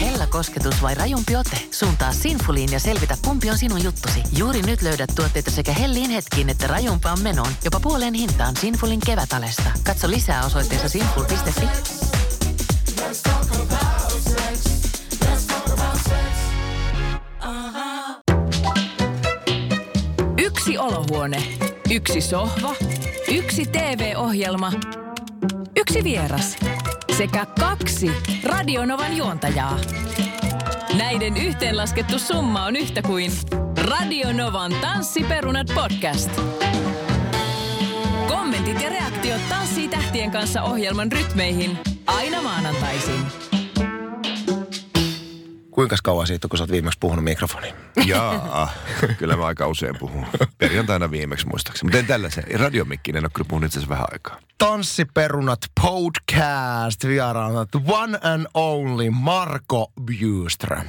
Hella kosketus vai rajumpi ote? Suuntaa Sinfuliin ja selvitä, kumpi on sinun juttusi. Juuri nyt löydät tuotteita sekä helliin hetkiin että rajumpaan menoon. Jopa puoleen hintaan Sinfulin kevätalesta. Katso lisää osoitteessa sinful.fi. Yksi olohuone, yksi sohva, yksi TV-ohjelma, yksi vieras sekä kaksi Radionovan juontajaa. Näiden yhteenlaskettu summa on yhtä kuin Radionovan Tanssiperunat podcast. Kommentit ja reaktiot Tanssii tähtien kanssa ohjelman rytmeihin aina maanantaisin. Kuinka kauan siitä, kun sä oot viimeksi puhunut mikrofoniin? Jaa, kyllä mä aika usein puhun. Perjantaina viimeksi muistaakseni. Mutta en tällaisen. Radiomikkinen en ole kyllä puhunut itse asiassa vähän aikaa. Tanssiperunat podcast vieraana the one and only Marko Bjuström.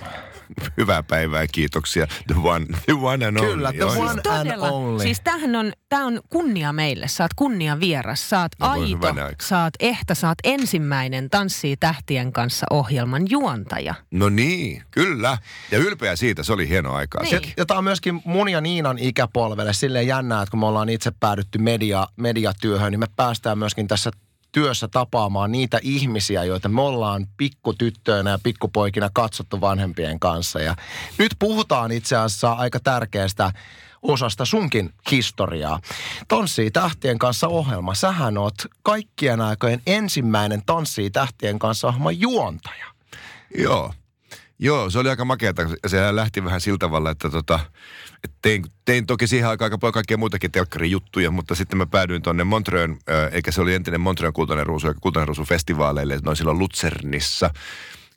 Hyvää päivää, kiitoksia. The one, the one and Kyllä, only. the Oi. one- Todella. and only. Siis tämähän on, tää on kunnia meille. Sä oot kunnia vieras. Sä oot No aito. Sä oot ehtä. Sä oot ensimmäinen Tanssii tähtien kanssa ohjelman juontaja. No niin, kyllä. Ja ylpeä siitä, se oli hieno aikaa. Niin. Se- Ja tämä on myöskin mun ja Niinan ikäpolvelle silleen jännää, että kun me ollaan itse päädytty media, mediatyöhön, niin me päästään myöskin tässä työssä tapaamaan niitä ihmisiä, joita me ollaan pikkutyttöinä ja pikkupoikina katsottu vanhempien kanssa. Ja nyt puhutaan itse asiassa aika tärkeästä osasta sunkin historiaa. Tanssii tähtien kanssa ohjelma. Sähän oot kaikkien aikojen ensimmäinen Tanssii tähtien kanssa ohjelman juontaja. Joo. Joo, se oli aika makeata. Se lähti vähän sillä tavalla, että tota, et tein, tein toki siihen aikaan aika paljon kaikkea muitakin telkkarijuttuja, mutta sitten mä päädyin tuonne Montreön, äh, eikä se oli entinen Montreön kultainen ruusu, kultainen ruusu festivaaleille, noin silloin Luzernissa.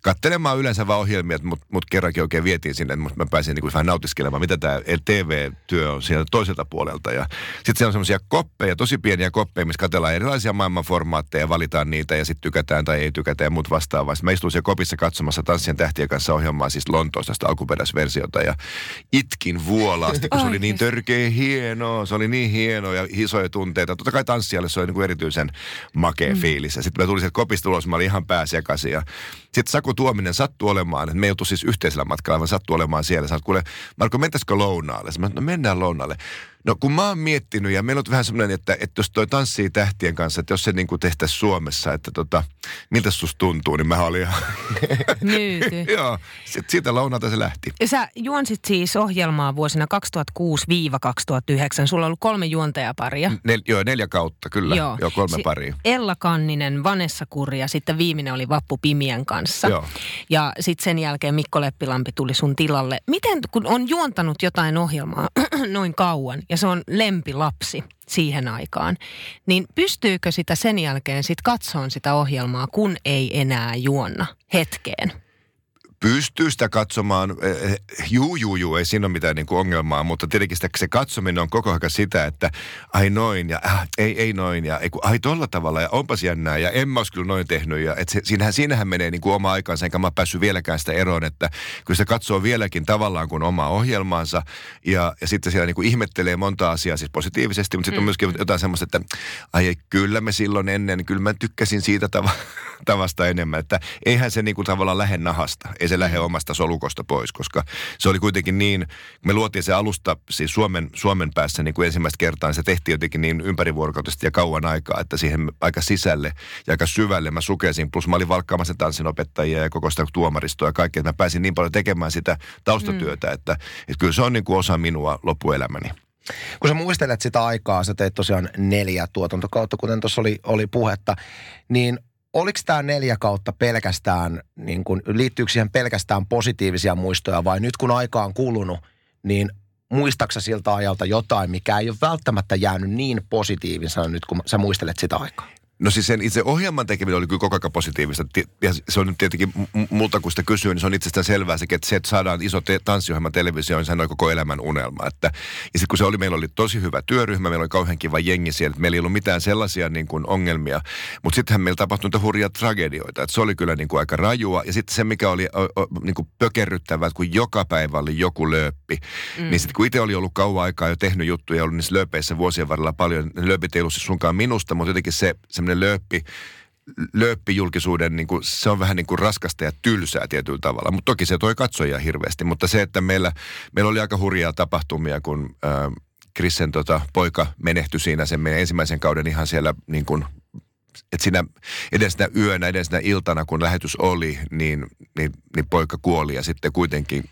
Kattelemaan yleensä vaan ohjelmia, mutta mut kerrankin oikein vietiin sinne, että mä pääsin niinku vähän nautiskelemaan, mitä tämä TV-työ on siellä toiselta puolelta. Ja sitten siellä on semmoisia koppeja, tosi pieniä koppeja, missä katsellaan erilaisia maailman formaatteja, valitaan niitä ja sitten tykätään tai ei tykätä ja muut vastaavaa. Sitten mä istuin siellä kopissa katsomassa Tanssien tähtien kanssa ohjelmaa siis Lontoosta sitä alkuperäisversiota ja itkin vuolaasti, kun se oli niin törkeä hienoa, se oli niin hienoa ja isoja tunteita. Totta kai tanssijalle se oli niin kuin erityisen makea mm. fiilis. Ja sitten mä tulin sieltä kopista ulos, mä olin ihan pääsekaisin ja sitten Saku Tuominen sattui olemaan, että me oltu siis yhteisellä matkalla, vaan sattui olemaan siellä. Sä kuule, Marko, mentäisikö lounaalle? Mä no mennään lounaalle. No kun mä oon miettinyt ja meillä on vähän semmoinen, että, että jos toi tanssii tähtien kanssa, että jos se niin kuin tehtäisiin Suomessa, että tota, miltä susta tuntuu, niin mä olin ihan, Myyty. joo, sit siitä lounalta se lähti. Ja Sä juonsit siis ohjelmaa vuosina 2006-2009. Sulla on ollut kolme juontajaparia. Nel, joo, neljä kautta, kyllä. Joo, joo kolme Si- paria. Ella Kanninen, Vanessa Kurri ja sitten viimeinen oli Vappu Pimien kanssa. Joo. Ja sitten sen jälkeen Mikko Leppilampi tuli sun tilalle. Miten, kun on juontanut jotain ohjelmaa noin kauan ja se on lempilapsi siihen aikaan, niin pystyykö sitä sen jälkeen sit katsoon sitä ohjelmaa, kun ei enää juonna hetkeen? Pystyy sitä katsomaan, eh, eh, juu, juu, juu, ei siinä ole mitään niin kuin ongelmaa, mutta tietenkin sitä, se katsominen on koko ajan sitä, että ai noin ja äh, ei, ei noin ja ei, kun, ai tolla tavalla ja onpas jännää ja en mä olisi kyllä noin tehnyt ja et se, siinähän, siinähän menee niin kuin oma aikansa, enkä mä päässyt vieläkään sitä eroon, että kun se katsoo vieläkin tavallaan kuin omaa ohjelmaansa ja, ja sitten siellä niin kuin ihmettelee monta asiaa siis positiivisesti, mutta sitten on myöskin jotain semmoista, että ai kyllä me silloin ennen, kyllä mä tykkäsin siitä tava, tavasta enemmän, että eihän se niin kuin tavallaan lähde nahasta, ei se lähde omasta solukosta pois, koska se oli kuitenkin niin, me luotiin se alusta siis Suomen, Suomen päässä niin kuin ensimmäistä kertaa, niin se tehtiin jotenkin niin ympärivuorokautisesti ja kauan aikaa, että siihen aika sisälle ja aika syvälle mä sukesin, plus mä olin valkkaamassa tanssinopettajia ja koko sitä tuomaristoa ja kaikkea, että mä pääsin niin paljon tekemään sitä taustatyötä, että, että kyllä se on niin kuin osa minua loppuelämäni. Kun sä muistelet sitä aikaa, sä teit tosiaan neljä tuotantokautta, kuten tuossa oli, oli puhetta, niin oliko tämä neljä kautta pelkästään, niin kun, liittyykö siihen pelkästään positiivisia muistoja vai nyt kun aika on kulunut, niin muistaksa siltä ajalta jotain, mikä ei ole välttämättä jäänyt niin positiivisena nyt, kun sä muistelet sitä aikaa? No siis sen itse ohjelman tekeminen oli kyllä koko ajan positiivista. Ti- Ja se on nyt tietenkin m- m- multa, kun sitä kysyy, niin se on itsestään selvää sekin, että se, että saadaan iso te- tanssiohjelma televisioon, niin sehän on koko elämän unelma. Että, ja sitten kun se oli, meillä oli tosi hyvä työryhmä, meillä oli kauhean kiva jengi siellä, että meillä ei ollut mitään sellaisia niin kuin ongelmia. Mutta sittenhän meillä tapahtui niitä hurjia tragedioita, että se oli kyllä niin kuin aika rajua. Ja sitten se, mikä oli o, o, niin kuin pökerryttävää, että kun joka päivä oli joku lööppi, mm. niin sitten kun itse oli ollut kauan aikaa jo tehnyt juttuja ja ollut niissä lööpeissä vuosien varrella paljon, ne lööpit ei ollut siis sunkaan minusta, mutta jotenkin se semmoinen lööppi, lööppijulkisuuden, niin kuin, se on vähän niin kuin raskasta ja tylsää tietyllä tavalla. Mutta toki se toi katsojia hirveästi. Mutta se, että meillä, meillä oli aika hurjaa tapahtumia, kun äh, Krissen tota, poika menehtyi siinä sen meidän ensimmäisen kauden ihan siellä niin kuin että siinä edellisenä yönä, edellisenä iltana, kun lähetys oli, niin, niin, niin poika kuoli ja sitten kuitenkin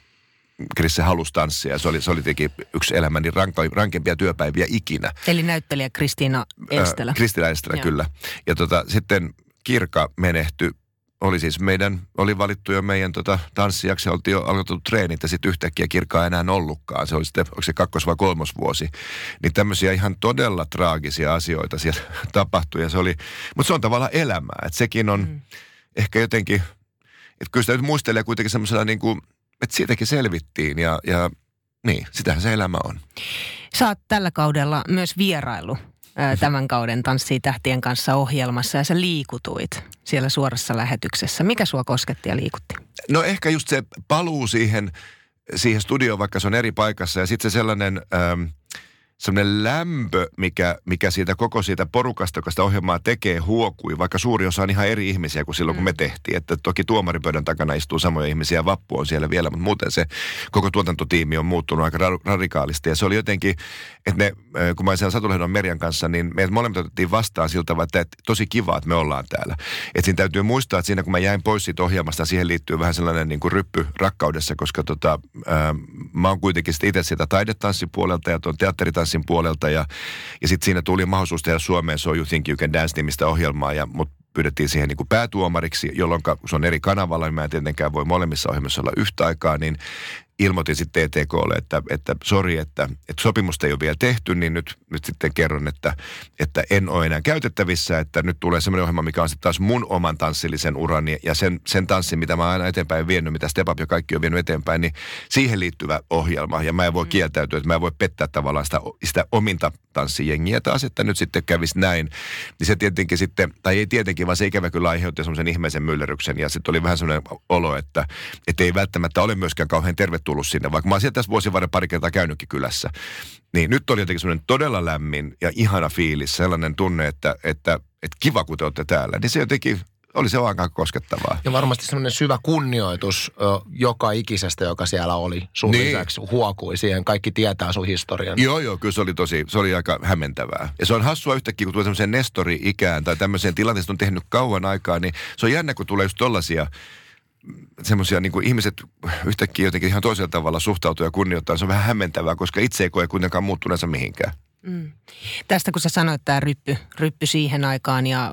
Krisse halusi tanssia. Se oli, se oli teki yksi elämäni ranka, rankempia työpäiviä ikinä. Eli näyttelijä Kristiina Estelä. Äh, Kristiina Estelä, Joo. kyllä. Ja tota, sitten Kirka menehtyi oli siis meidän, oli valittu jo meidän tota, tanssijaksi, oltiin jo aloitettu treenit ja sitten yhtäkkiä kirkkaa enää ollutkaan. Se oli sitten, onko se kakkos- vai kolmosvuosi. Niin tämmöisiä ihan todella traagisia asioita siellä tapahtui ja se oli, mutta se on tavallaan elämää. Että sekin on mm. ehkä jotenkin, että kyllä sitä nyt muistelee kuitenkin semmoisella niin kuin, että siitäkin selvittiin ja, ja niin, sitähän se elämä on. Oot tällä kaudella myös vierailu tämän kauden Tanssii tähtien kanssa ohjelmassa ja sä liikutuit siellä suorassa lähetyksessä. Mikä sua kosketti ja liikutti? No ehkä just se paluu siihen, siihen studioon, vaikka se on eri paikassa ja sitten se sellainen... Ähm, semmoinen lämpö, mikä, mikä siitä koko siitä porukasta, joka sitä ohjelmaa tekee, huokui, vaikka suuri osa on ihan eri ihmisiä kuin silloin, mm. kun me tehtiin. Että toki tuomaripöydän takana istuu samoja ihmisiä ja Vappu on siellä vielä, mutta muuten se koko tuotantotiimi on muuttunut aika ra- radikaalisti. Ja se oli jotenkin, että ne, kun mä olin siellä Satulehdon Merjan kanssa, niin meidät molemmat otettiin vastaan siltä tavalla, että, että tosi kiva, että me ollaan täällä. Että siinä täytyy muistaa, että siinä kun mä jäin pois siitä ohjelmasta, siihen liittyy vähän sellainen niin kuin ryppy rakkaudessa, koska tota, ää, mä oon kuitenkin itse sitä taidetanssipuolelta ja tuon teatteritanssin puolelta ja, ja sitten siinä tuli mahdollisuus tehdä Suomeen So You Think You Can Dance-nimistä ohjelmaa ja mut pyydettiin siihen niin kuin päätuomariksi, jolloin se on eri kanavalla, niin mä en tietenkään voi molemmissa ohjelmissa olla yhtä aikaa, niin ilmoitin sitten TTKlle, että, että sori, että, että sopimusta ei ole vielä tehty, niin nyt, nyt sitten kerron, että, että en ole enää käytettävissä, että nyt tulee semmoinen ohjelma, mikä on sitten taas mun oman tanssillisen urani ja sen, sen tanssin, mitä mä oon aina eteenpäin vienyt, mitä Step Up ja kaikki on vienyt eteenpäin, niin siihen liittyvä ohjelma. Ja mä en voi kieltäytyä, että mä en voi pettää tavallaan sitä, sitä ominta tanssijengiä taas, että nyt sitten kävisi näin. Niin se tietenkin sitten, tai ei tietenkin, vaan se ikävä kyllä aiheutti semmoisen ihmeisen myllerryksen. Ja sitten oli vähän semmoinen olo, että, että ei välttämättä ole myöskään kauhean tervetullut sinne, vaikka mä oon sieltä tässä vuosien varrella pari kertaa käynytkin kylässä. Niin nyt oli jotenkin semmoinen todella lämmin ja ihana fiilis, sellainen tunne, että, että, että kiva kun te olette täällä. Niin se jotenkin oli se aika koskettavaa. Ja varmasti semmoinen syvä kunnioitus ö, joka ikisestä, joka siellä oli sun Niin. lisäksi, huokui siihen. Kaikki tietää sun historian. Joo, joo, kyllä se oli tosi, se oli aika hämmentävää. Ja se on hassua yhtäkkiä, kun tulee semmoiseen nestori-ikään tai tämmöiseen tilanteeseen, on tehnyt kauan aikaa, niin se on jännä, kun tulee just tollasia semmoisia niin kuin ihmiset yhtäkkiä jotenkin ihan toisella tavalla suhtautuu ja kunnioittaa. Se on vähän hämmentävää, koska itse ei koe kuitenkaan muuttuneensa mihinkään. Tästä kun sä sanoit tämä ryppy, ryppy siihen aikaan ja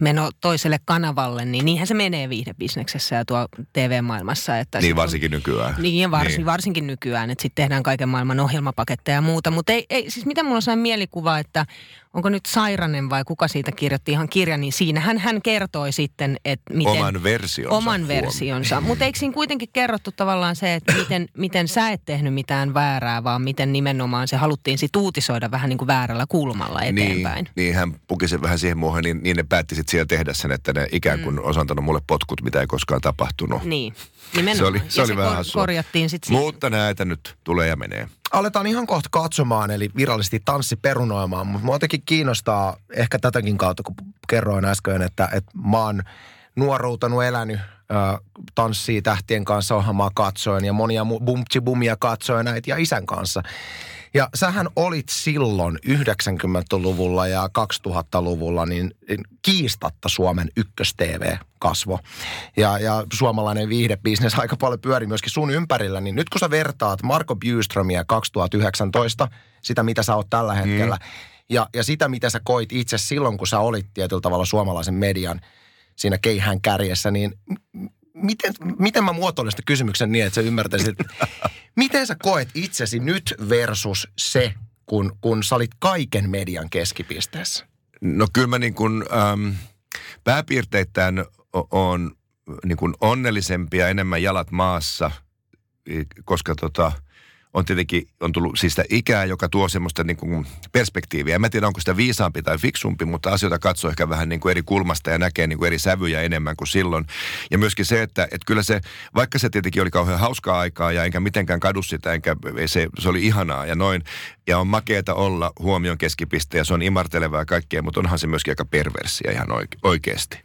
meno toiselle kanavalle, niin niinhän se menee viihdebisneksessä ja tuo TV-maailmassa. Että Niin varsinkin nykyään. Niin, varsin, Niin. varsinkin nykyään, että sitten tehdään kaiken maailman ohjelmapaketteja ja muuta. Mutta ei, ei, siis miten mulla on mielikuva, että onko nyt Sairanen vai kuka siitä kirjoitti ihan kirja, niin siinähän hän kertoi sitten, että miten... Oman versionsa. Oman versionsa. Mutta eikö siinä kuitenkin kerrottu tavallaan se, että miten, miten sä et tehnyt mitään väärää, vaan miten nimenomaan se haluttiin sit uutisoida vähän niin kuin väärällä kulmalla eteenpäin. Niin, niin hän puki sen vähän siihen muuhun, niin, niin ne päätti sitten siellä tehdä sen, että ne ikään kuin mm. olisi antanut mulle potkut, mitä ei koskaan tapahtunut. Niin, nimenomaan. Se oli, se ja oli se vähän kor- hassua. korjattiin sitten Mutta näitä nyt tulee ja menee. Aletaan ihan kohta katsomaan, eli virallisesti tanssi perunoimaan, mutta mua jotenkin kiinnostaa ehkä tätäkin kautta, kun kerroin äsken, että, että mä oon nuoruutanut elänyt tanssii tähtien kanssa ohjelmaa katsoen ja monia bumtsi bumia katsoen äiti ja isän kanssa. Ja sähän olit silloin 90-luvulla ja 2000-luvulla niin kiistatta Suomen ykkös-TV-kasvo. Ja, ja suomalainen viihdebisnes aika paljon pyöri myöskin sun ympärillä. Niin nyt kun sä vertaat Marko Bjuströmiä 2019, sitä mitä sä oot tällä hetkellä, mm. ja, ja sitä mitä sä koit itse silloin, kun sä olit tietyllä tavalla suomalaisen median siinä keihään kärjessä, niin miten, miten mä muotoilen sitä kysymyksen niin, että sä ymmärtäisit, miten sä koet itsesi nyt versus se, kun, kun sä olit kaiken median keskipisteessä? No kyllä mä niin kuin, ähm, pääpiirteittäin on niin kuin onnellisempi ja enemmän jalat maassa, koska tota, on tietenkin on tullut siis sitä ikää, joka tuo semmoista niin kuin perspektiiviä. En mä tiedä, onko sitä viisaampi tai fiksumpi, mutta asioita katsoo ehkä vähän niin kuin eri kulmasta ja näkee niin kuin eri sävyjä enemmän kuin silloin. Ja myöskin se, että, että kyllä se, vaikka se tietenkin oli kauhean hauskaa aikaa ja enkä mitenkään kadu sitä, enkä se, se oli ihanaa ja noin. Ja on makeeta olla huomion keskipiste ja se on imartelevaa kaikkea, mutta onhan se myöskin aika perversiä ihan oike- oikeasti.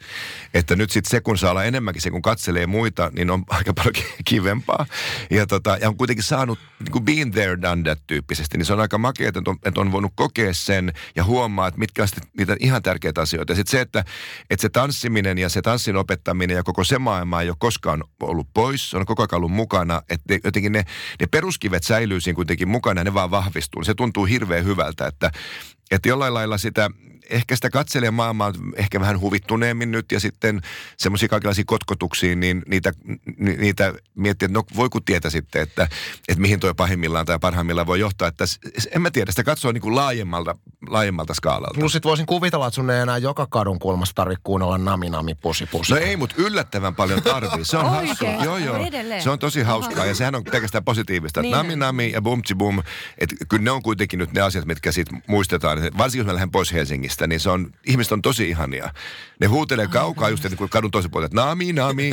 Että nyt sitten se, kun saa olla enemmänkin se, kun katselee muita, niin on aika paljon kivempaa. Ja, tota, ja on kuitenkin saanut niin kuin been there, done that tyyppisesti, niin se on aika makea, että on, että on voinut kokea sen ja huomaa, että mitkä on niitä ihan tärkeitä asioita. Ja sitten se, että, että se tanssiminen ja se tanssin opettaminen ja koko se maailma ei ole koskaan ollut pois, se on koko ajan ollut mukana, että jotenkin ne, ne peruskivet säilyy siinä kuitenkin mukana ja ne vaan vahvistuu. Se tuntuu hirveän hyvältä, että, että jollain lailla sitä ehkä sitä katselee maailmaa ehkä vähän huvittuneemmin nyt ja sitten semmoisia kaikenlaisia kotkotuksia, niin niitä, niitä miettii, että no voiko tietää sitten, että, että mihin toi pahimmillaan tai parhaimmillaan voi johtaa. Että en mä tiedä, sitä katsoo niin kuin laajemmalta, laajemmalta skaalalta. Plus sit voisin kuvitella, että sun ei enää joka kadun kulmasta tarvitse kuunnella nami nami pusi pusi. No ei, mutta yllättävän paljon tarvii. Se on hassu. Joo, joo. Se on tosi hauskaa ja sehän on pelkästään positiivista. Niin. Nami nami ja bumtsi bum, että kyllä ne on kuitenkin nyt ne asiat, mitkä sitten muistetaan. Varsinkin jos mä lähden pois Helsingistä niin se on, ihmiset on tosi ihania. Ne huutelee kaukaa just niin kuin kadun tosi puolella, että nami, nami.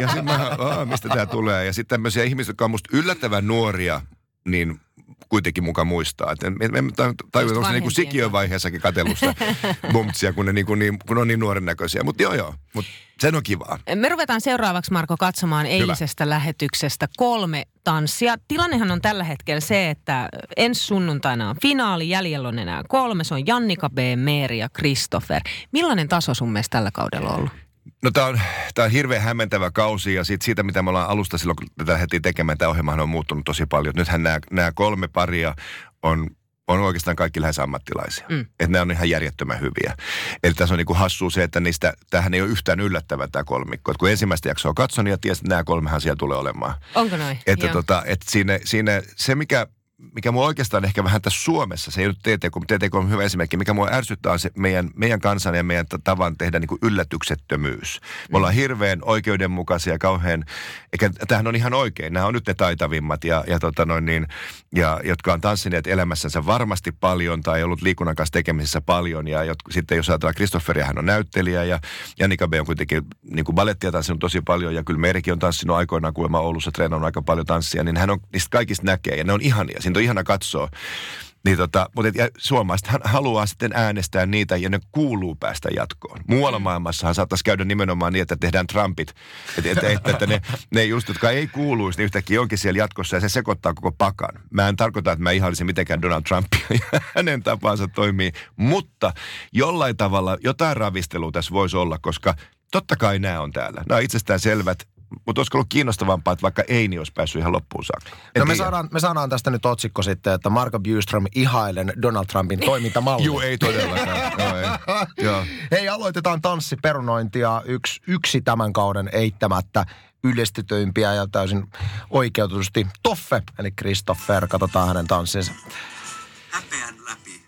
ja sitten mä, mistä tämä tulee. Ja sitten tämmöisiä ihmisiä, jotka on musta yllättävän nuoria, niin kuitenkin mukaan muistaa. Että me, me tajua, onko se niin sikiövaiheessakin katellusta bumtsia, kun ne niin kuin, niin, kun on niin nuoren näköisiä. Mutta joo joo, mutta sen on kivaa. Me ruvetaan seuraavaksi Marko katsomaan eilisestä Hyvä. lähetyksestä kolme tanssia. Tilannehan on tällä hetkellä se, että ensi sunnuntaina on finaali, jäljellä on enää kolme. Se on Jannika B, Meeri ja Christopher. Millainen taso sun mielestä tällä kaudella on ollut? No tämä on, tää on hirveän hämmentävä kausi ja sit siitä, mitä me ollaan alusta silloin, kun tätä heti tekemään, tämä ohjelmahan on muuttunut tosi paljon. Nythän nämä kolme paria on on oikeastaan kaikki lähes ammattilaisia. Mm. Että nämä on ihan järjettömän hyviä. Eli tässä on niinku hassua se, että niistä, tähän ei ole yhtään yllättävä tämä kolmikko. Et kun ensimmäistä jaksoa katson, ja tiesin, että nämä kolmehan siellä tulee olemaan. Onko noin? Että tota, et siinä, siinä, se, mikä mikä mua oikeastaan ehkä vähän tässä Suomessa, se ei nyt TTK, mutta TTK on hyvä esimerkki, mikä mua ärsyttää on se meidän, meidän kansan ja meidän tavan tehdä niin kuin yllätyksettömyys. Me ollaan hirveän oikeudenmukaisia, kauhean, eikä tämähän on ihan oikein, nämä on nyt ne taitavimmat ja, ja, tota noin niin, ja jotka on tanssineet elämässänsä varmasti paljon tai ollut liikunnan kanssa tekemisissä paljon ja jot, sitten jos ajatellaan Kristofferia, hän on näyttelijä ja Janika B on kuitenkin niin kuin balettia tanssinut tosi paljon ja kyllä Merikin on tanssinut aikoinaan kuulemma Oulussa, treenannut aika paljon tanssia, niin hän on niistä kaikista näkee ja ne on ihania. Siinä on ihana katsoa. Niin tota, mutta et, suomalaiset hän haluaa sitten äänestää niitä ja ne kuuluu päästä jatkoon. Muualla mm. maailmassahan saattaisi käydä nimenomaan niin, että tehdään Trumpit. Että et, et, että ne, ne just, jotka ei kuuluisi, niin yhtäkkiä onkin siellä jatkossa ja se sekoittaa koko pakan. Mä en tarkoita, että mä ihaisin mitenkään Donald Trumpia ja hänen tapansa toimii, mutta jollain tavalla jotain ravistelua tässä voisi olla, koska totta kai nämä on täällä. Nämä on itsestään selvät mutta olisiko ollut kiinnostavampaa, että vaikka Eini olisi päässyt ihan loppuun saakka? no me saadaan, me saadaan tästä nyt otsikko sitten, että Marko Bjurström ihailen Donald Trumpin toimintamalli. Joo, ei todellakaan. no, ei. Joo. Hei, aloitetaan tanssiperunointia. Yksi, yksi tämän kauden eittämättä yleistetyimpiä ja täysin oikeutusti Toffe, eli Christopher. Katsotaan hänen tanssinsa. Häpeän läpi.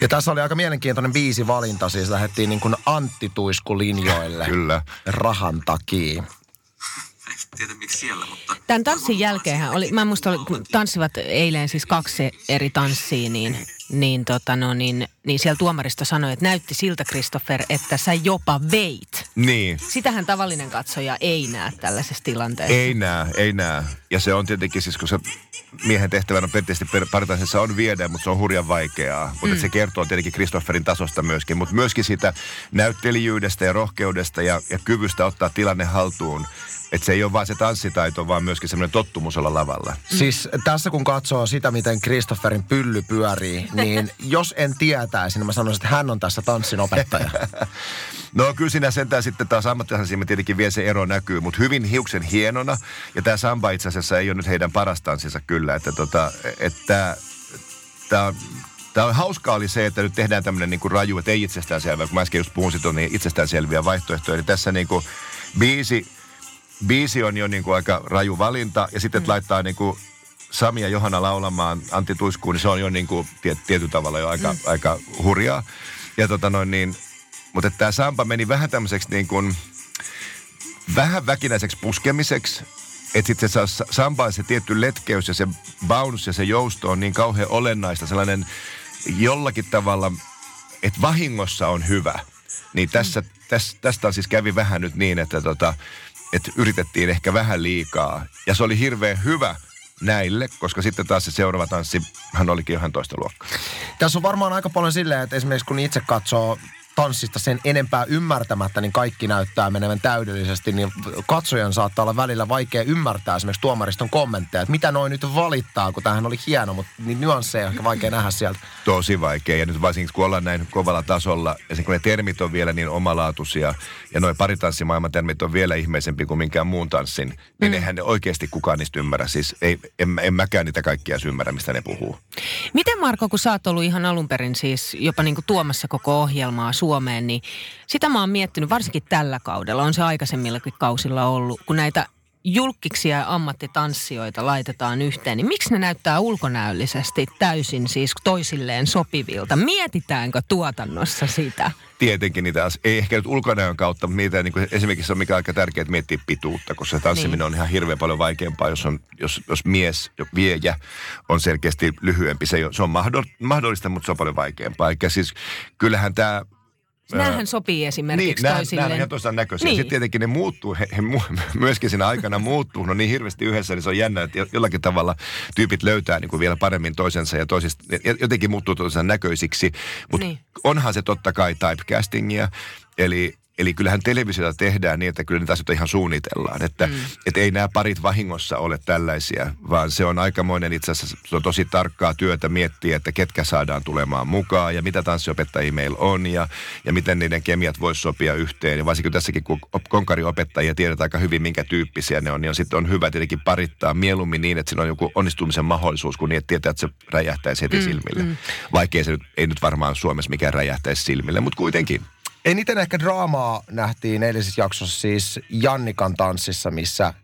Ja tässä oli aika mielenkiintoinen viisi valinta, siis lähdettiin niin kuin Antti Tuisku linjoille. Kyllä. Rahan takia tiedä miksi siellä, mutta... Tämän tanssin jälkeen oli, mä muista, tanssivat eilen siis kaksi eri tanssia, niin, niin, tota no, niin, niin siellä tuomarista sanoi, että näytti siltä, Christopher, että sä jopa veit. Niin. Sitähän tavallinen katsoja ei näe tällaisessa tilanteessa. Ei näe, ei näe. Ja se on tietenkin siis, kun se miehen tehtävänä periaatteessa paritaisessa on viedä, mutta se on hurjan vaikeaa. Mutta mm. se kertoo tietenkin Christopherin tasosta myöskin, mutta myöskin siitä näyttelijyydestä ja rohkeudesta ja, ja kyvystä ottaa tilanne haltuun että se ei ole vain se tanssitaito, vaan myöskin semmoinen tottumus olla lavalla. Siis tässä kun katsoo sitä, miten Christopherin pylly pyörii, niin jos en tietäisi, niin mä sanoisin, että hän on tässä tanssin opettaja. no kyllä siinä sentään sitten taas ammattilaisilla tietenkin vielä se ero näkyy, mutta hyvin hiuksen hienona. Ja tämä samba itse asiassa ei ole nyt heidän paras tanssinsa kyllä, että tota, että tämä Tämä on hauskaa oli se, että nyt tehdään tämmöinen niin kuin raju, että ei itsestäänselvää, kun mä äsken just puhun siitä, niin itsestäänselviä vaihtoehtoja. Eli tässä niin kuin biisi biisi on jo niin kuin aika raju valinta ja sitten mm. laittaa niin kuin Sami ja Johanna laulamaan Antti Tuiskuun, niin se on jo niin kuin tiet, tietyllä tavalla jo aika, mm. aika hurjaa. Ja tota noin niin, mutta tämä Sampa meni vähän tämmöiseksi niin kuin, vähän väkinäiseksi puskemiseksi että sitten se sa- samba, se tietty letkeys ja se bounce ja se jousto on niin kauhean olennaista. Sellainen jollakin tavalla, että vahingossa on hyvä. Niin tässä, täs, tästä on siis kävi vähän nyt niin, että tota, että yritettiin ehkä vähän liikaa. Ja se oli hirveän hyvä näille, koska sitten taas se seuraava tanssi, hän olikin ihan toista luokkaa. Tässä on varmaan aika paljon silleen, että esimerkiksi kun itse katsoo tanssista sen enempää ymmärtämättä, niin kaikki näyttää menevän täydellisesti, niin katsojan saattaa olla välillä vaikea ymmärtää esimerkiksi tuomariston kommentteja, että mitä noin nyt valittaa, kun tämähän oli hieno, mutta niin nyansseja on ehkä vaikea nähdä sieltä. Tosi vaikea. Ja nyt varsinkin kun ollaan näin kovalla tasolla, ja sen kun ne termit on vielä niin omalaatuisia, ja noin paritanssimailman termit on vielä ihmeisempi kuin minkään muun tanssin, niin mm. eihän ne oikeasti kukaan niistä ymmärrä. Siis ei, en, en mäkään niitä kaikkia ymmärrä, mistä ne puhuu. Miten Marko, kun sä oot ollut ihan alun perin siis jopa niin kuin tuomassa koko ohjelmaa Suomeen, niin sitä mä oon miettinyt varsinkin tällä kaudella, on se aikaisemmillakin kausilla ollut, kun näitä julkkiksia ja ammattitanssijoita laitetaan yhteen, niin miksi ne näyttää ulkonäöllisesti täysin siis toisilleen sopivilta? Mietitäänkö tuotannossa sitä? Tietenkin niitä, as- ei ehkä nyt ulkonäön kautta, mutta niitä niin kuin esimerkiksi on mikä aika tärkeää, että miettiä pituutta, koska se tanssiminen Niin. on ihan hirveän paljon vaikeampaa, jos, on, jos, jos mies, jo viejä on selkeästi lyhyempi. Se, se on mahdoll- mahdollista, mutta se on paljon vaikeampaa. Eikä siis, kyllähän tämä Nämähän sopii esimerkiksi niin, toisilleen. nämä on ihan toisaan näköisiä. Niin. Sitten tietenkin ne muuttuu, he, he myöskin siinä aikana muuttuu. No niin hirveästi yhdessä, niin se on jännä, että jo- jollakin tavalla tyypit löytää niin kuin vielä paremmin toisensa ja toisista, jotenkin muuttuu toisensa näköisiksi. Mutta niin. onhan se totta kai typecastingia, eli Eli kyllähän televisiota tehdään niin, että kyllä niitä asioita ihan suunnitellaan. Että mm. et ei nämä parit vahingossa ole tällaisia, vaan se on aikamoinen itse asiassa, se on tosi tarkkaa työtä miettiä, että ketkä saadaan tulemaan mukaan ja mitä tanssiopettajia meillä on ja, ja miten niiden kemiat voisi sopia yhteen. Ja varsinkin tässäkin, kun op- konkariopettajia tiedetään aika hyvin, minkä tyyppisiä ne on, niin on sitten on hyvä tietenkin parittaa mieluummin niin, että siinä on joku onnistumisen mahdollisuus, kun niin, että tietää, että se räjähtäisi heti mm, silmille. Mm. Vaikkei se nyt, ei nyt varmaan Suomessa mikään räjähtäisi silmille, mutta kuitenkin. Eniten ehkä draamaa nähtiin eilisessä jaksossa siis Jannikan tanssissa, missä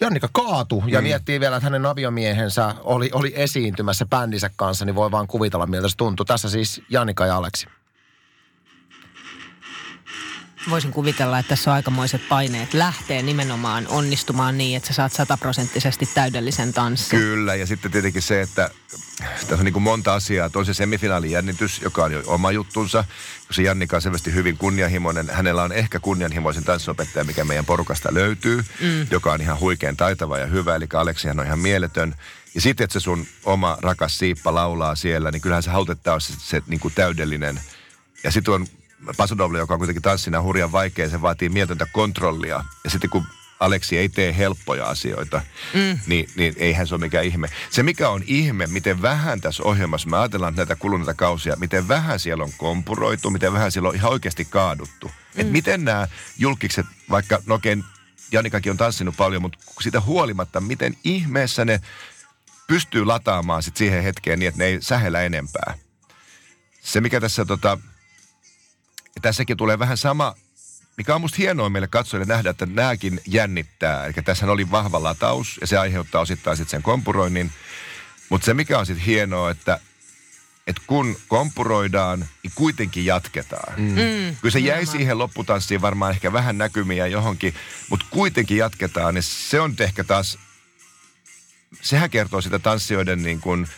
Jannika kaatui ja mm. miettii vielä, että hänen aviomiehensä oli, oli esiintymässä bändinsä kanssa, niin voi vaan kuvitella, miltä se tuntui. Tässä siis Jannika ja Aleksi. Voisin kuvitella, että tässä on aikamoiset paineet lähtee nimenomaan onnistumaan niin, että sä saat sataprosenttisesti täydellisen tanssin. Kyllä, ja sitten tietenkin se, että tässä on niin kuin monta asiaa. Toisen semifinaalin jännitys, joka on jo oma juttunsa. Se Jannika on selvästi hyvin kunnianhimoinen. Hänellä on ehkä kunnianhimoisin tanssiopettaja, mikä meidän porukasta löytyy, mm. joka on ihan huikean taitava ja hyvä. Eli Aleksihan on ihan mieletön. Ja sitten, että se sun oma rakas Siippa laulaa siellä, niin kyllähän se hautetta on se, se niin kuin täydellinen. Ja sitten on Pasodoble, joka on kuitenkin tanssina hurjan vaikea, se vaatii mieltöntä kontrollia. Ja sitten kun Aleksi ei tee helppoja asioita, mm. niin, niin eihän se ole mikään ihme. Se mikä on ihme, miten vähän tässä ohjelmassa, me ajatellaan näitä kuluneita kausia, miten vähän siellä on kompuroitu, miten vähän siellä on ihan oikeasti kaaduttu. Mm. Että miten nämä julkikset, vaikka no okei, Janikakin on tanssinut paljon, mutta sitä huolimatta, miten ihmeessä ne pystyy lataamaan sit siihen hetkeen niin, että ne ei sähellä enempää. Se mikä tässä tota, ja tässäkin tulee vähän sama, mikä on musta hienoa meille katsojille nähdä, että nämäkin jännittää. Eli tässä oli vahva lataus ja se aiheuttaa osittain sitten sen kompuroinnin. Mutta se mikä on sitten hienoa, että, että kun kompuroidaan, niin kuitenkin jatketaan. Mm. Kyllä se jäi siihen lopputanssiin varmaan ehkä vähän näkymiä johonkin, mutta kuitenkin jatketaan. Ja se on ehkä taas, sehän kertoo sitä tanssijoiden niin kuin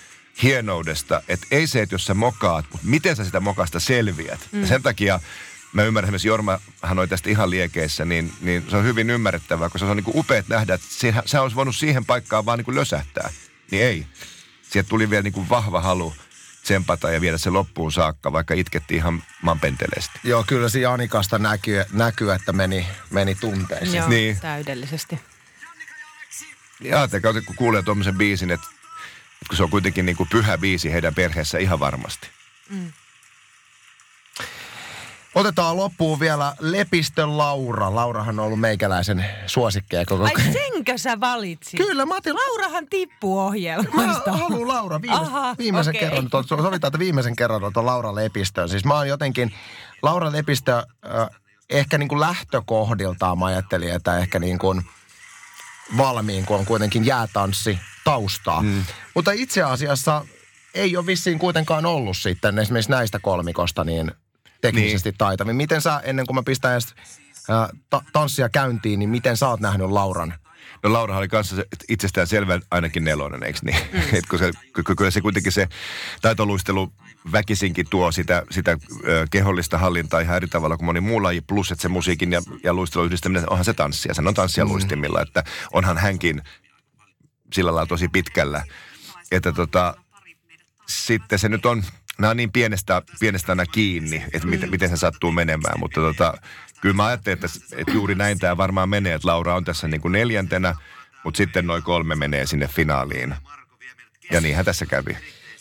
hienoudesta, että ei se, että jos sä mokaat, mutta miten sä sitä mokasta selviät. Mm. Ja sen takia mä ymmärrän esimerkiksi Jorma, hän oli tästä ihan liekeissä, niin, niin se on hyvin ymmärrettävää, koska se on niin kuin upeat nähdä, että se, sä olisi voinut siihen paikkaan vaan niin kuin lösähtää. Niin ei. Sieltä tuli vielä niin kuin vahva halu tsempata ja viedä se loppuun saakka, vaikka itkettiin ihan manpenteleesti. Joo, kyllä se Janikasta näkyy, näkyy että meni, meni tunteisiin. Joo, Niin. täydellisesti. Ja ajatelkaa, kun kuulee tuommoisen biisin, että kun se on kuitenkin niin kuin pyhä biisi heidän perheessä ihan varmasti. Otetaan loppuun vielä Lepistön Laura. Laurahan on ollut meikäläisen suosikkeja koko Ai senkö sä valitsit? Kyllä, mä otin Laurahan tippuu Mä ohjelmasta. haluan Laura viimeis, Aha, viimeisen okei. kerran. Tuon, sovitaan, että viimeisen kerran on Laura Lepistön. Siis mä oon jotenkin, Laura Lepistö äh, ehkä niin kuin lähtökohdiltaan mä ajattelin, että ehkä niin kuin valmiin, kun on kuitenkin jäätanssi taustaa. Mm. Mutta itse asiassa ei ole vissiin kuitenkaan ollut sitten esimerkiksi näistä kolmikosta niin teknisesti niin. taitavin. Miten sä, ennen kuin mä pistän edes äh, ta- tanssia käyntiin, niin miten sä oot nähnyt Lauran No Laura oli kanssa se itsestään selvä ainakin nelonen, eikö niin? Mm. Et kun se, ky- kyllä se kuitenkin se taitoluistelu väkisinkin tuo sitä, sitä ö, kehollista hallintaa ihan eri tavalla kuin moni muu laji, plus että se musiikin ja, ja luistelun yhdistäminen, onhan se tanssia, se on tanssia mm. luistimilla, että onhan hänkin sillä lailla tosi pitkällä. Että tota, sitten se nyt on, nämä on niin pienestä, pienestä aina kiinni, että miten, miten se sattuu menemään, mutta tota, kyllä mä ajattelin, että, että juuri näin tämä varmaan menee, että Laura on tässä niin kuin neljäntenä, mutta sitten noin kolme menee sinne finaaliin. Ja niinhän tässä kävi.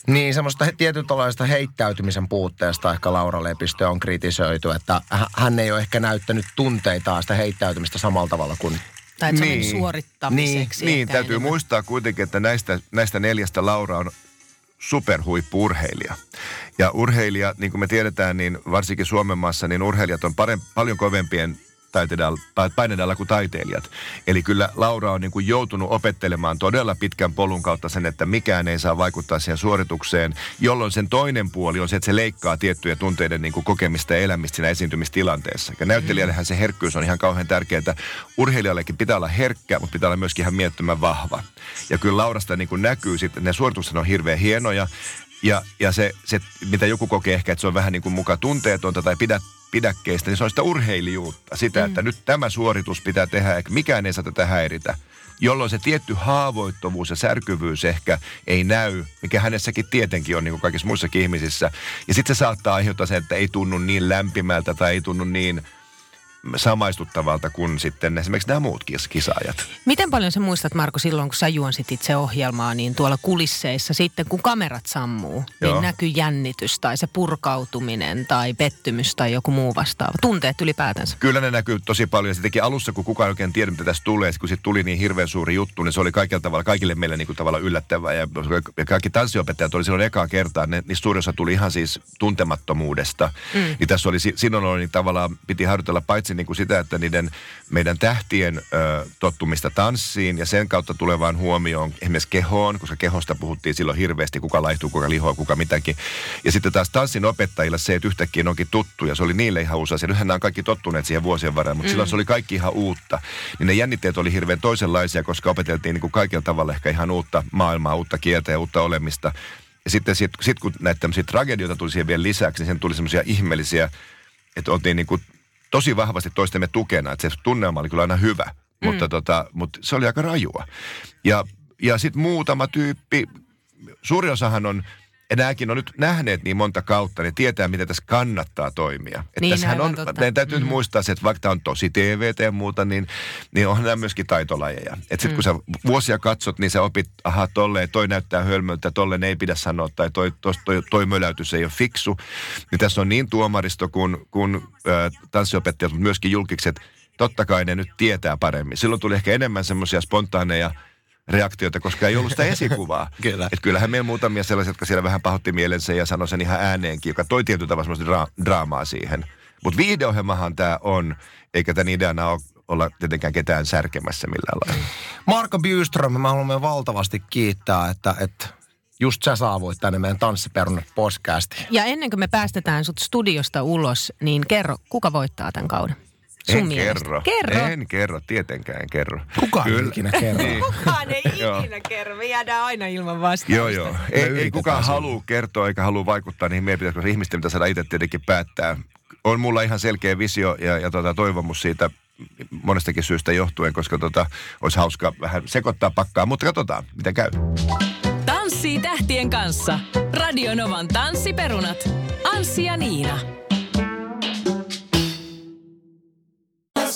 Niin, semmoista tietynlaista heittäytymisen puutteesta ehkä Laura Lepistö on kritisoitu, että hä- hän ei ole ehkä näyttänyt tunteitaan sitä heittäytymistä samalla tavalla kuin Tai että se on Niin. niin suorittamiseksi. Niin, ehkä täytyy enemmän. muistaa kuitenkin, että näistä, näistä neljästä Laura on superhuippuurheilija. Ja urheilija, niin kuin me tiedetään, niin varsinkin Suomen maassa, niin urheilijat on parem, paljon kovempien taiteiden alla- paineiden alla kuin taiteilijat. Eli kyllä Laura on niin kuin joutunut opettelemaan todella pitkän polun kautta sen, että mikään ei saa vaikuttaa siihen suoritukseen, jolloin sen toinen puoli on se, että se leikkaa tiettyjä tunteiden niin kuin kokemista ja elämistä siinä esiintymistilanteessa. Ja näyttelijällehän se herkkyys on ihan kauhean tärkeää. Urheilijallekin pitää olla herkkä, mutta pitää olla myöskin ihan miettömän vahva. Ja kyllä Laurasta niin kuin näkyy sitten, ne suoritukset on hirveän hienoja. Ja, ja se, se, mitä joku kokee ehkä, että se on vähän niin kuin muka tunteetonta tai pidä, pidäkkeistä, niin se on sitä urheilijuutta. Sitä, mm. että nyt tämä suoritus pitää tehdä, eikä mikään ei saa tätä häiritä. Jolloin se tietty haavoittuvuus ja särkyvyys ehkä ei näy, mikä hänessäkin tietenkin on niin kuin kaikissa muissakin ihmisissä. Ja sitten se saattaa aiheuttaa sen, että ei tunnu niin lämpimältä tai ei tunnu niin samaistuttavalta kuin sitten esimerkiksi nämä muut kis- kisaajat. Miten paljon sä muistat, Marko, silloin kun sä juonsit itse ohjelmaa, niin tuolla kulisseissa sitten kun kamerat sammuu, Joo. niin näkyy jännitys tai se purkautuminen tai pettymys tai joku muu vastaava. Tunteet ylipäätänsä. Kyllä ne näkyy tosi paljon. Teki alussa, kun kukaan oikein tiedä, mitä tässä tulee. Kun siitä tuli niin hirveän suuri juttu, niin se oli kaikilla tavalla, kaikille meille niin kuin tavalla yllättävää. Ja, ja kaikki tanssiopettajat oli silloin ekaa kertaa. Ne, niistä suurin osa tuli ihan siis tuntemattomuudesta. Mm. Niin tässä oli, si- silloin oli niin tavallaan, piti harjoitella paitsi niin kuin sitä, että niiden meidän tähtien ö, tottumista tanssiin ja sen kautta tulevaan huomioon esimerkiksi kehoon, koska kehosta puhuttiin silloin hirveästi, kuka laihtuu, kuka lihoa, kuka mitäkin. Ja sitten taas tanssin opettajilla se, että yhtäkkiä onkin tuttu ja se oli niille ihan uusi asia. Nythän nämä on kaikki tottuneet siihen vuosien varrella, mutta mm. silloin se oli kaikki ihan uutta. Niin ne jännitteet oli hirveän toisenlaisia, koska opeteltiin niin kuin kaikilla tavalla ehkä ihan uutta maailmaa, uutta kieltä ja uutta olemista. Ja sitten sit, sit kun näitä tämmöisiä tragedioita tuli siihen vielä lisäksi, niin sen tuli semmoisia ihmeellisiä, että oltiin niin kuin tosi vahvasti toistemme tukena. Että se tunnelma oli kyllä aina hyvä, mm. mutta, tota, mutta se oli aika rajua. Ja, ja sitten muutama tyyppi, suuri osahan on, ja nämäkin on nyt nähneet niin monta kautta, niin tietää, miten tässä kannattaa toimia. Että Niin, tässähän on, totta. meidän täytyy Mm. muistaa se, että vaikka tämä on tosi TVT ja muuta, niin, niin onhan nämä myöskin taitolajeja. Että sitten kun sä vuosia katsot, niin sä opit, aha, tolleen, toi näyttää hölmöltä, tolleen ei pidä sanoa, tai toi, toi, toi, toi möläytys ei ole fiksu. Niin tässä on niin tuomaristo kuin, kuin äh, tanssiopettajat, mutta myöskin julkikset, totta kai ne nyt tietää paremmin. Silloin tuli ehkä enemmän semmoisia spontaaneja reaktioita, koska ei ollut sitä esikuvaa. Kyllä. Et kyllähän meillä muutamia sellaisia, jotka siellä vähän pahoitti mielensä ja sanoi sen ihan ääneenkin, joka toi tietyllä tavalla semmoista dra- draamaa siihen. Mutta viihdeohjelmahan tämä on, eikä tämän ideana ole olla tietenkään ketään särkemässä millään lailla. Marko Byström, mä haluan valtavasti kiittää, että, että just sä saavuit tänne meidän Tanssiperunat podcastiin. Ja ennen kuin me päästetään sut studiosta ulos, niin kerro, kuka voittaa tämän kauden? Sun en mielestä. kerro. Kerro. En kerro, tietenkään en kerro. Kukaan ei ikinä kerro. Niin. Kukaan ei ikinä kerro. Me jäädään aina ilman vastausta. Joo, joo. Ei, ei kukaan halua kertoa eikä halua vaikuttaa niihin mielipiteisiin, koska ihmisten pitää saada itse tietenkin päättää. On mulla ihan selkeä visio ja, ja tota, toivomus siitä monestakin syystä johtuen, koska tota, olisi hauska vähän sekoittaa pakkaa, mutta katsotaan, miten käy. Tanssii tähtien kanssa. Radionovan tanssiperunat. Anssi ja Niina.